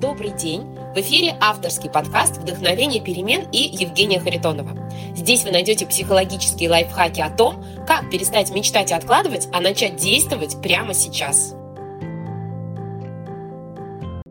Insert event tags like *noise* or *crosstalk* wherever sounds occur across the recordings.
Добрый день! В эфире авторский подкаст «Вдохновение перемен» и Евгения Харитонова. Здесь вы найдете психологические лайфхаки о том, как перестать мечтать и откладывать, а начать действовать прямо сейчас.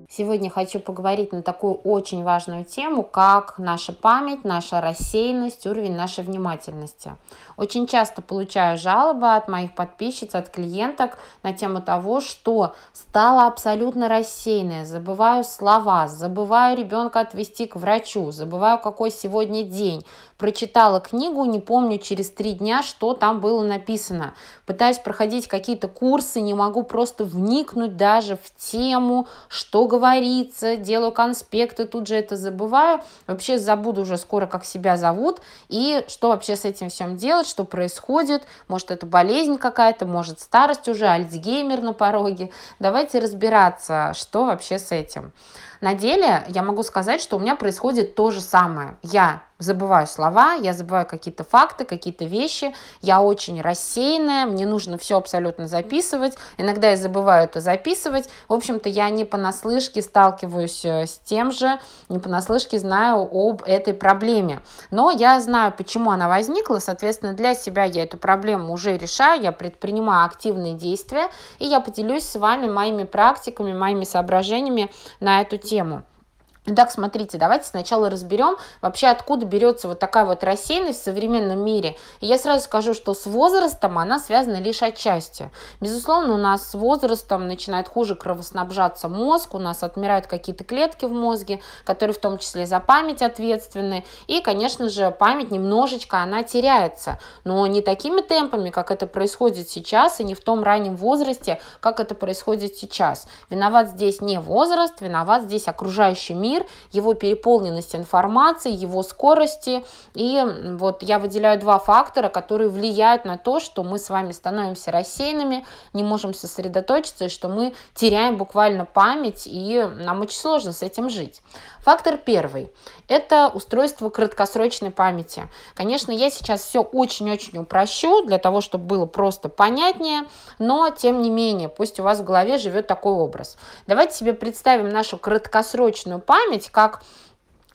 Сегодня хочу поговорить на такую очень важную тему, как наша память, наша рассеянность, уровень нашей внимательности. Очень часто получаю жалобы от моих подписчиц, от клиенток на тему того, что стала абсолютно рассеянная, забываю слова, забываю ребенка отвести к врачу, забываю, какой сегодня день, прочитала книгу, не помню через три дня, что там было написано. Пытаюсь проходить какие-то курсы, не могу просто вникнуть даже в тему, что говорится, делаю конспекты, тут же это забываю. Вообще забуду уже скоро, как себя зовут, и что вообще с этим всем делать, что происходит. Может, это болезнь какая-то, может, старость уже, альцгеймер на пороге. Давайте разбираться, что вообще с этим. На деле я могу сказать, что у меня происходит то же самое. Я забываю слова, я забываю какие-то факты, какие-то вещи, я очень рассеянная, мне нужно все абсолютно записывать, иногда я забываю это записывать, в общем-то, я не понаслышке сталкиваюсь э, с тем же, не понаслышке знаю об этой проблеме, но я знаю, почему она возникла, соответственно, для себя я эту проблему уже решаю, я предпринимаю активные действия, и я поделюсь с вами моими практиками, моими соображениями на эту тему. Так, смотрите, давайте сначала разберем вообще, откуда берется вот такая вот рассеянность в современном мире. И я сразу скажу, что с возрастом она связана лишь отчасти. Безусловно, у нас с возрастом начинает хуже кровоснабжаться мозг, у нас отмирают какие-то клетки в мозге, которые в том числе за память ответственны. И, конечно же, память немножечко, она теряется. Но не такими темпами, как это происходит сейчас, и не в том раннем возрасте, как это происходит сейчас. Виноват здесь не возраст, виноват здесь окружающий мир, мир, его переполненность информацией, его скорости. И вот я выделяю два фактора, которые влияют на то, что мы с вами становимся рассеянными, не можем сосредоточиться, и что мы теряем буквально память, и нам очень сложно с этим жить. Фактор первый – это устройство краткосрочной памяти. Конечно, я сейчас все очень-очень упрощу для того, чтобы было просто понятнее, но тем не менее, пусть у вас в голове живет такой образ. Давайте себе представим нашу краткосрочную память как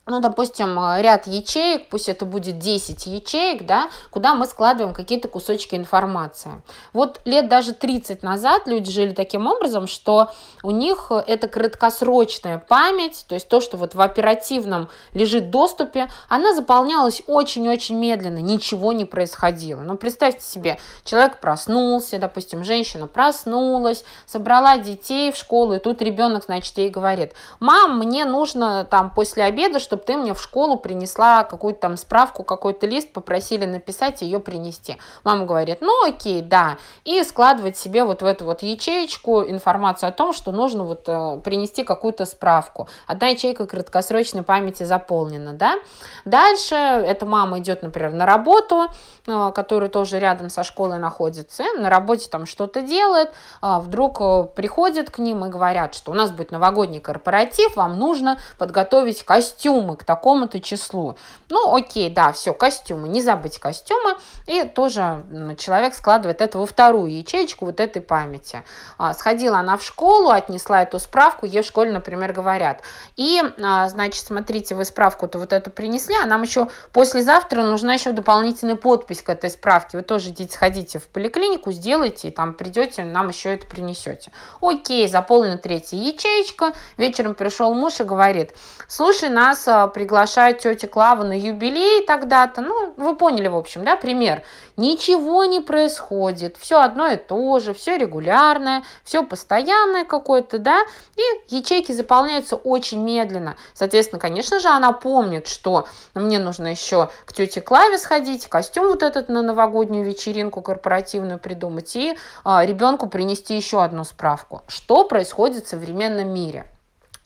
ну, допустим, э, ряд ячеек, пусть это будет 10 ячеек, да, куда мы складываем какие-то кусочки информации. Вот лет даже 30 назад люди жили таким образом, что у них это краткосрочная память, то есть то, что вот в оперативном лежит доступе, она заполнялась очень-очень медленно, ничего не происходило. Ну, представьте себе, человек проснулся, допустим, женщина проснулась, собрала детей в школу, и тут ребенок, значит, ей говорит, мам, мне нужно там после обеда, чтобы ты мне в школу принесла какую-то там справку, какой-то лист, попросили написать, ее принести. Мама говорит, ну окей, да. И складывать себе вот в эту вот ячеечку информацию о том, что нужно вот э, принести какую-то справку. Одна ячейка краткосрочной памяти заполнена, да. Дальше эта мама идет, например, на работу, э, которая тоже рядом со школой находится, на работе там что-то делает, э, вдруг приходят к ним и говорят, что у нас будет новогодний корпоратив, вам нужно подготовить костюм костюмы к такому-то числу. Ну, окей, да, все, костюмы, не забыть костюмы. И тоже человек складывает это во вторую ячейку вот этой памяти. А, сходила она в школу, отнесла эту справку, ей в школе, например, говорят. И, а, значит, смотрите, вы справку-то вот эту принесли, а нам еще послезавтра нужна еще дополнительная подпись к этой справке. Вы тоже идите, сходите в поликлинику, сделайте, и там придете, нам еще это принесете. Окей, заполнена третья ячеечка. Вечером пришел муж и говорит, слушай, нас приглашает тетя Клава на юбилей тогда-то. Ну, вы поняли, в общем, да, пример. Ничего не происходит, все одно и то же, все регулярное, все постоянное какое-то, да, и ячейки заполняются очень медленно. Соответственно, конечно же, она помнит, что мне нужно еще к тете Клаве сходить, костюм вот этот на новогоднюю вечеринку корпоративную придумать и а, ребенку принести еще одну справку. Что происходит в современном мире?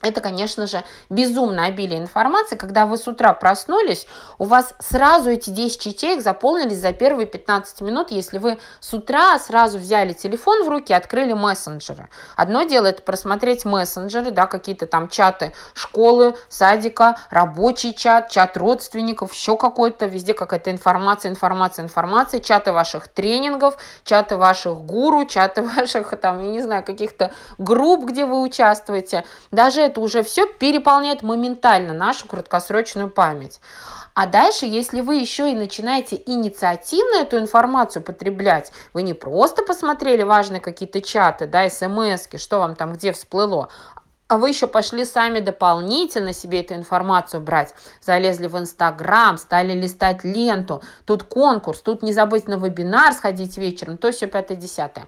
Это, конечно же, безумно обилие информации. Когда вы с утра проснулись, у вас сразу эти 10 ячеек заполнились за первые 15 минут, если вы с утра сразу взяли телефон в руки открыли мессенджеры. Одно дело это просмотреть мессенджеры, да, какие-то там чаты школы, садика, рабочий чат, чат родственников, еще какой-то, везде какая-то информация, информация, информация, чаты ваших тренингов, чаты ваших гуру, чаты *laughs* ваших, там, я не знаю, каких-то групп, где вы участвуете. Даже это уже все переполняет моментально нашу краткосрочную память. А дальше, если вы еще и начинаете инициативно эту информацию потреблять, вы не просто посмотрели важные какие-то чаты, да, смс что вам там где всплыло, а вы еще пошли сами дополнительно себе эту информацию брать. Залезли в Инстаграм, стали листать ленту. Тут конкурс, тут не забыть на вебинар сходить вечером, то все пятое-десятое.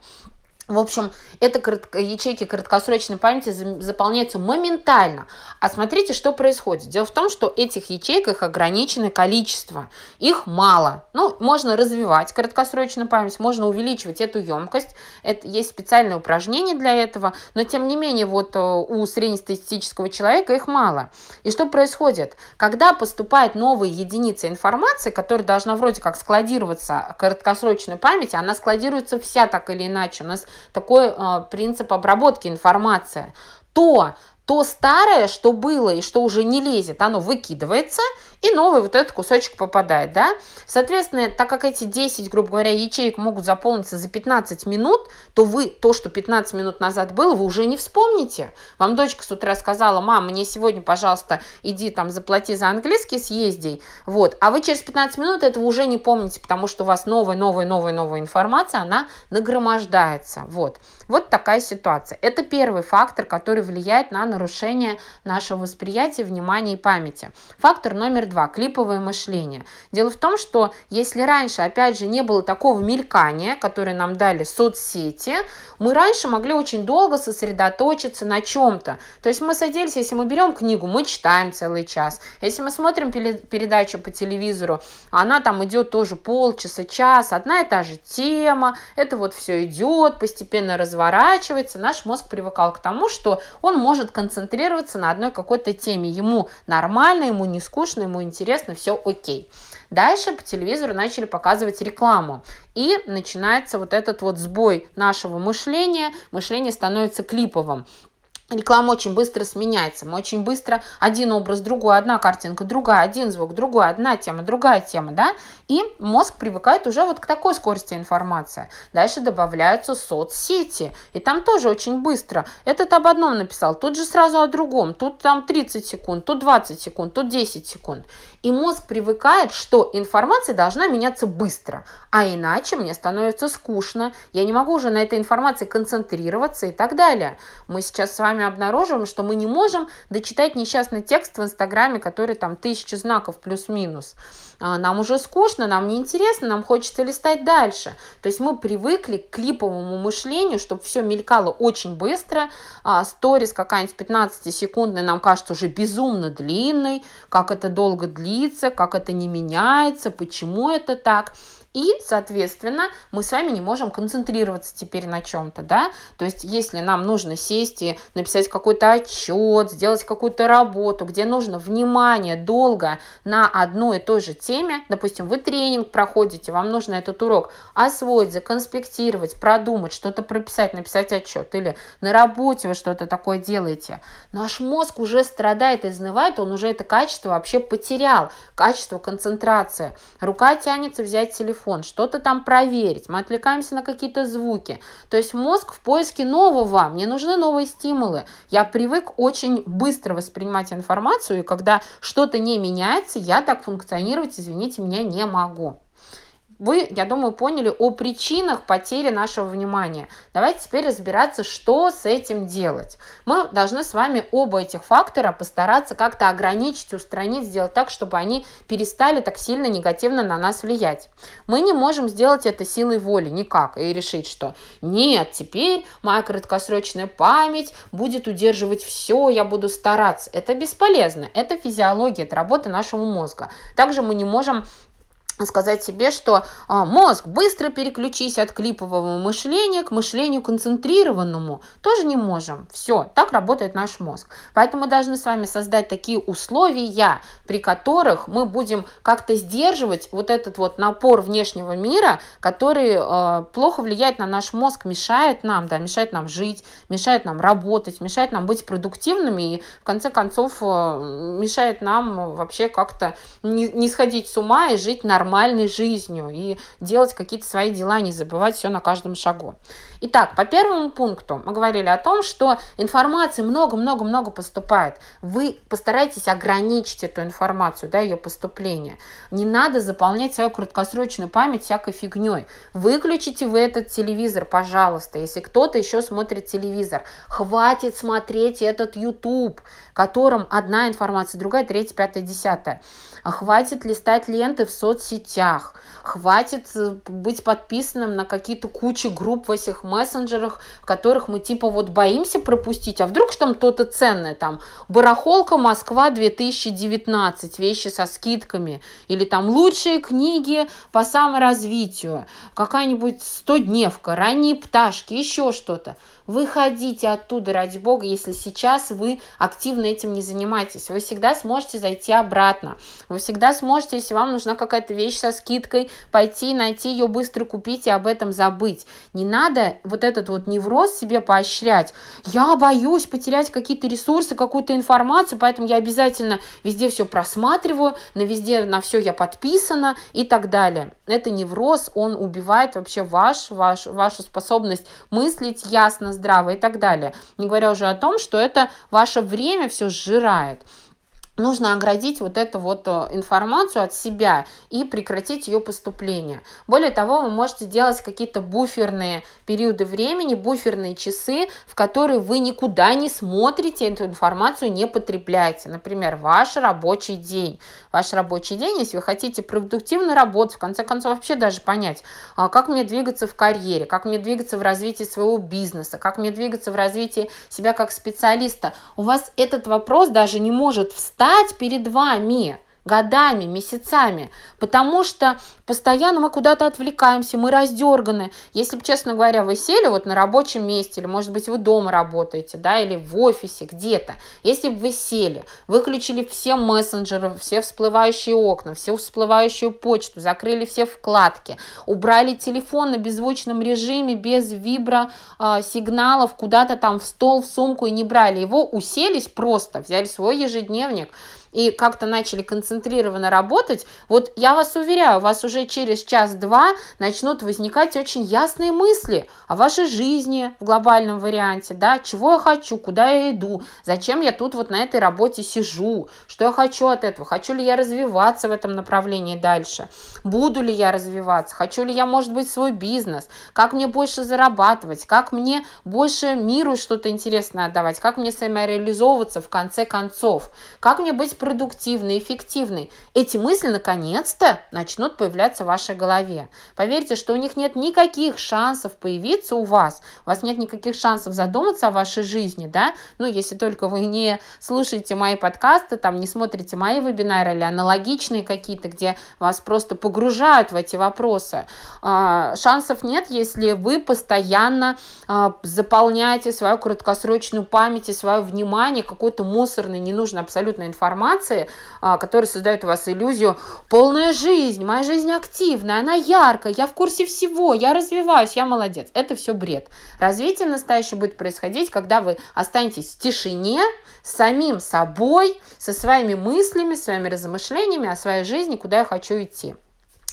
В общем, это коротко, ячейки краткосрочной памяти заполняются моментально. А смотрите, что происходит. Дело в том, что этих ячеек их ограниченное количество. Их мало. Ну, можно развивать краткосрочную память, можно увеличивать эту емкость. Это, есть специальные упражнения для этого. Но, тем не менее, вот э, у среднестатистического человека их мало. И что происходит? Когда поступает новая единица информации, которая должна вроде как складироваться краткосрочной памяти, она складируется вся так или иначе. У нас такой э, принцип обработки информации, то то старое, что было и что уже не лезет, оно выкидывается, и новый вот этот кусочек попадает, да. Соответственно, так как эти 10, грубо говоря, ячеек могут заполниться за 15 минут, то вы то, что 15 минут назад было, вы уже не вспомните. Вам дочка с утра сказала, мам, мне сегодня, пожалуйста, иди там заплати за английский, съезди, вот. А вы через 15 минут этого уже не помните, потому что у вас новая, новая, новая, новая информация, она нагромождается, вот. Вот такая ситуация. Это первый фактор, который влияет на нарушение нашего восприятия, внимания и памяти. Фактор номер два – клиповое мышление. Дело в том, что если раньше, опять же, не было такого мелькания, которое нам дали соцсети, мы раньше могли очень долго сосредоточиться на чем-то. То есть мы садились, если мы берем книгу, мы читаем целый час. Если мы смотрим передачу по телевизору, она там идет тоже полчаса, час, одна и та же тема, это вот все идет, постепенно разворачивается. Наш мозг привыкал к тому, что он может концентрироваться на одной какой-то теме. Ему нормально, ему не скучно, ему интересно, все окей. Дальше по телевизору начали показывать рекламу. И начинается вот этот вот сбой нашего мышления. Мышление становится клиповым реклама очень быстро сменяется. Мы очень быстро один образ, другой, одна картинка, другая, один звук, другой, одна тема, другая тема, да? И мозг привыкает уже вот к такой скорости информации. Дальше добавляются соцсети. И там тоже очень быстро. Этот об одном написал, тут же сразу о другом. Тут там 30 секунд, тут 20 секунд, тут 10 секунд. И мозг привыкает, что информация должна меняться быстро. А иначе мне становится скучно. Я не могу уже на этой информации концентрироваться и так далее. Мы сейчас с вами вами обнаруживаем, что мы не можем дочитать несчастный текст в Инстаграме, который там тысячи знаков плюс-минус. А, нам уже скучно, нам неинтересно, нам хочется листать дальше. То есть мы привыкли к клиповому мышлению, чтобы все мелькало очень быстро. А, сторис какая-нибудь 15-секундная нам кажется уже безумно длинной, как это долго длится, как это не меняется, почему это так. И, соответственно, мы с вами не можем концентрироваться теперь на чем-то, да. То есть, если нам нужно сесть и написать какой-то отчет, сделать какую-то работу, где нужно внимание долго на одной и той же теме, допустим, вы тренинг проходите, вам нужно этот урок освоить, законспектировать, продумать, что-то прописать, написать отчет, или на работе вы что-то такое делаете, наш мозг уже страдает, изнывает, он уже это качество вообще потерял, качество концентрации. Рука тянется взять телефон, телефон, что-то там проверить, мы отвлекаемся на какие-то звуки. То есть мозг в поиске нового, мне нужны новые стимулы. Я привык очень быстро воспринимать информацию, и когда что-то не меняется, я так функционировать, извините меня, не могу вы, я думаю, поняли о причинах потери нашего внимания. Давайте теперь разбираться, что с этим делать. Мы должны с вами оба этих фактора постараться как-то ограничить, устранить, сделать так, чтобы они перестали так сильно негативно на нас влиять. Мы не можем сделать это силой воли никак и решить, что нет, теперь моя краткосрочная память будет удерживать все, я буду стараться. Это бесполезно, это физиология, это работа нашего мозга. Также мы не можем сказать себе, что а, мозг, быстро переключись от клипового мышления к мышлению концентрированному. Тоже не можем. Все, так работает наш мозг. Поэтому мы должны с вами создать такие условия, при которых мы будем как-то сдерживать вот этот вот напор внешнего мира, который э, плохо влияет на наш мозг, мешает нам, да, мешает нам жить, мешает нам работать, мешает нам быть продуктивными и в конце концов э, мешает нам вообще как-то не, не сходить с ума и жить нормально нормальной жизнью и делать какие-то свои дела, не забывать все на каждом шагу. Итак, по первому пункту мы говорили о том, что информации много-много-много поступает. Вы постарайтесь ограничить эту информацию, да, ее поступление. Не надо заполнять свою краткосрочную память всякой фигней. Выключите вы этот телевизор, пожалуйста, если кто-то еще смотрит телевизор. Хватит смотреть этот YouTube, в котором одна информация, другая, третья, пятая, десятая. Хватит листать ленты в соцсетях. Хватит э, быть подписанным на какие-то кучи групп в этих мессенджерах, в которых мы типа вот боимся пропустить, а вдруг что там то-то ценное, там барахолка Москва 2019, вещи со скидками, или там лучшие книги по саморазвитию, какая-нибудь 100-дневка, ранние пташки, еще что-то. Выходите оттуда, ради бога, если сейчас вы активно этим не занимаетесь. Вы всегда сможете зайти обратно. Вы всегда сможете, если вам нужна какая-то вещь со скидкой, пойти, найти ее, быстро купить и об этом забыть. Не надо вот этот вот невроз себе поощрять. Я боюсь потерять какие-то ресурсы, какую-то информацию, поэтому я обязательно везде все просматриваю, на везде на все я подписана и так далее. Это невроз, он убивает вообще ваш, ваш, вашу способность мыслить ясно, здраво и так далее. Не говоря уже о том, что это ваше время все сжирает нужно оградить вот эту вот э, информацию от себя и прекратить ее поступление. Более того, вы можете делать какие-то буферные периоды времени, буферные часы, в которые вы никуда не смотрите, эту информацию не потребляете. Например, ваш рабочий день. Ваш рабочий день, если вы хотите продуктивно работать, в конце концов вообще даже понять, а, как мне двигаться в карьере, как мне двигаться в развитии своего бизнеса, как мне двигаться в развитии себя как специалиста. У вас этот вопрос даже не может встать ждать перед вами годами, месяцами, потому что постоянно мы куда-то отвлекаемся, мы раздерганы. Если бы, честно говоря, вы сели вот на рабочем месте, или, может быть, вы дома работаете, да, или в офисе где-то, если бы вы сели, выключили все мессенджеры, все всплывающие окна, всю всплывающую почту, закрыли все вкладки, убрали телефон на беззвучном режиме, без вибро э, сигналов куда-то там в стол, в сумку и не брали. Его, уселись просто, взяли свой ежедневник, и как-то начали концентрированно работать, вот я вас уверяю, у вас уже через час-два начнут возникать очень ясные мысли о вашей жизни в глобальном варианте, да, чего я хочу, куда я иду, зачем я тут вот на этой работе сижу, что я хочу от этого, хочу ли я развиваться в этом направлении дальше, буду ли я развиваться, хочу ли я, может быть, свой бизнес, как мне больше зарабатывать, как мне больше миру что-то интересное отдавать, как мне самореализовываться в конце концов, как мне быть продуктивной, эффективной. Эти мысли наконец-то начнут появляться в вашей голове. Поверьте, что у них нет никаких шансов появиться у вас. У вас нет никаких шансов задуматься о вашей жизни, да? Ну, если только вы не слушаете мои подкасты, там не смотрите мои вебинары или аналогичные какие-то, где вас просто погружают в эти вопросы. А, шансов нет, если вы постоянно а, заполняете свою краткосрочную память и свое внимание какой-то мусорной, ненужной абсолютно информацией, информации, а, которые создают у вас иллюзию «полная жизнь, моя жизнь активная, она яркая, я в курсе всего, я развиваюсь, я молодец». Это все бред. Развитие настоящее будет происходить, когда вы останетесь в тишине, с самим собой, со своими мыслями, своими размышлениями о своей жизни, куда я хочу идти.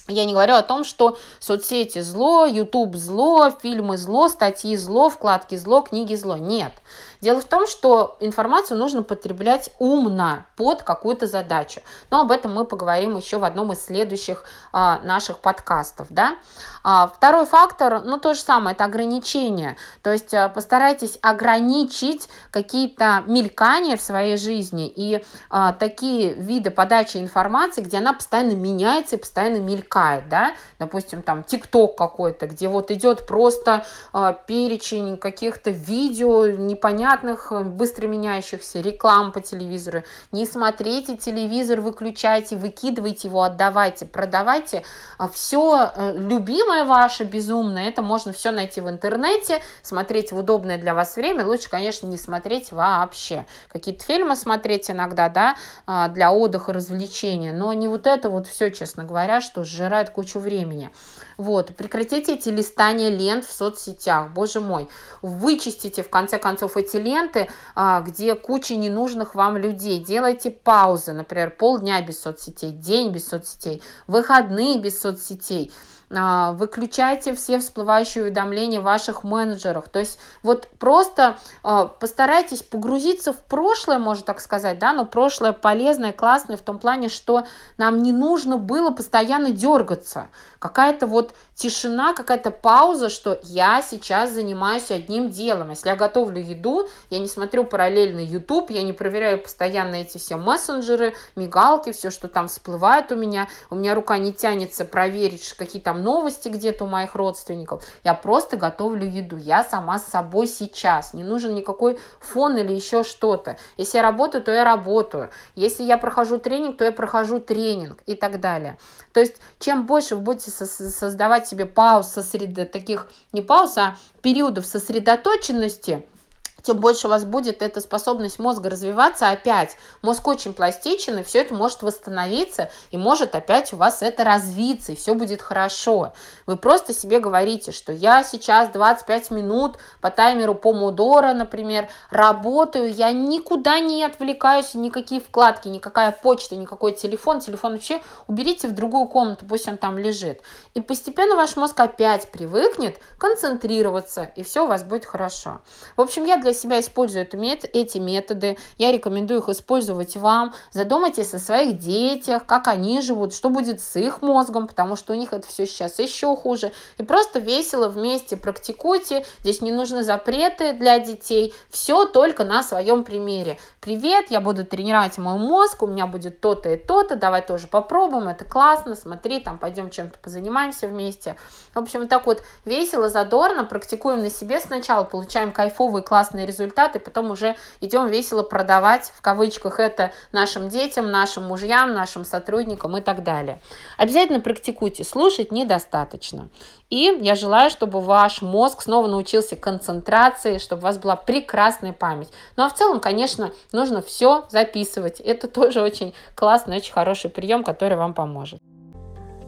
Я не говорю о том, что соцсети зло, YouTube зло, фильмы зло, статьи зло, вкладки зло, книги зло. Нет. Дело в том, что информацию нужно потреблять умно под какую-то задачу. Но об этом мы поговорим еще в одном из следующих а, наших подкастов. Да? А, второй фактор, ну то же самое, это ограничение. То есть а, постарайтесь ограничить какие-то мелькания в своей жизни и а, такие виды подачи информации, где она постоянно меняется и постоянно мелькает. Да? Допустим, там ТикТок какой-то, где вот идет просто а, перечень каких-то видео непонятных непонятных, э, быстро меняющихся реклам по телевизору. Не смотрите телевизор, выключайте, выкидывайте его, отдавайте, продавайте. А все э, любимое ваше, безумное, это можно все найти в интернете, смотреть в удобное для вас время. Лучше, конечно, не смотреть вообще. Какие-то фильмы смотреть иногда, да, а, для отдыха, развлечения, но не вот это вот все, честно говоря, что сжирает кучу времени. Вот, прекратите эти листания лент в соцсетях, боже мой. Вычистите, в конце концов, эти ленты, а, где куча ненужных вам людей. Делайте паузы, например, полдня без соцсетей, день без соцсетей, выходные без соцсетей. А, выключайте все всплывающие уведомления ваших менеджерах. То есть вот просто а, постарайтесь погрузиться в прошлое, можно так сказать, да, но прошлое полезное, классное в том плане, что нам не нужно было постоянно дергаться. Какая-то вот тишина, какая-то пауза, что я сейчас занимаюсь одним делом. Если я готовлю еду, я не смотрю параллельно YouTube, я не проверяю постоянно эти все мессенджеры, мигалки, все, что там всплывает у меня. У меня рука не тянется проверить, какие там новости где-то у моих родственников. Я просто готовлю еду. Я сама с собой сейчас. Не нужен никакой фон или еще что-то. Если я работаю, то я работаю. Если я прохожу тренинг, то я прохожу тренинг и так далее. То есть, чем больше вы будете создавать себе пауз, сосредо... таких не пауз, а периодов сосредоточенности, тем больше у вас будет эта способность мозга развиваться опять. Мозг очень пластичен, и все это может восстановиться, и может опять у вас это развиться, и все будет хорошо. Вы просто себе говорите, что я сейчас 25 минут по таймеру помодора, например, работаю, я никуда не отвлекаюсь, никакие вкладки, никакая почта, никакой телефон, телефон вообще уберите в другую комнату, пусть он там лежит. И постепенно ваш мозг опять привыкнет концентрироваться, и все у вас будет хорошо. В общем, я для себя использую эти методы, я рекомендую их использовать вам. Задумайтесь о своих детях, как они живут, что будет с их мозгом, потому что у них это все сейчас еще хуже. И просто весело вместе практикуйте. Здесь не нужны запреты для детей. Все только на своем примере. Привет, я буду тренировать мой мозг, у меня будет то-то и то-то, давай тоже попробуем, это классно, смотри, там пойдем чем-то позанимаемся вместе. В общем, так вот весело, задорно практикуем на себе сначала, получаем кайфовые классные результаты, потом уже идем весело продавать, в кавычках, это нашим детям, нашим мужьям, нашим сотрудникам и так далее. Обязательно практикуйте, слушать недостаточно. И я желаю, чтобы ваш мозг снова научился концентрации, чтобы у вас была прекрасная память. Ну а в целом, конечно, нужно все записывать. Это тоже очень классный, очень хороший прием, который вам поможет.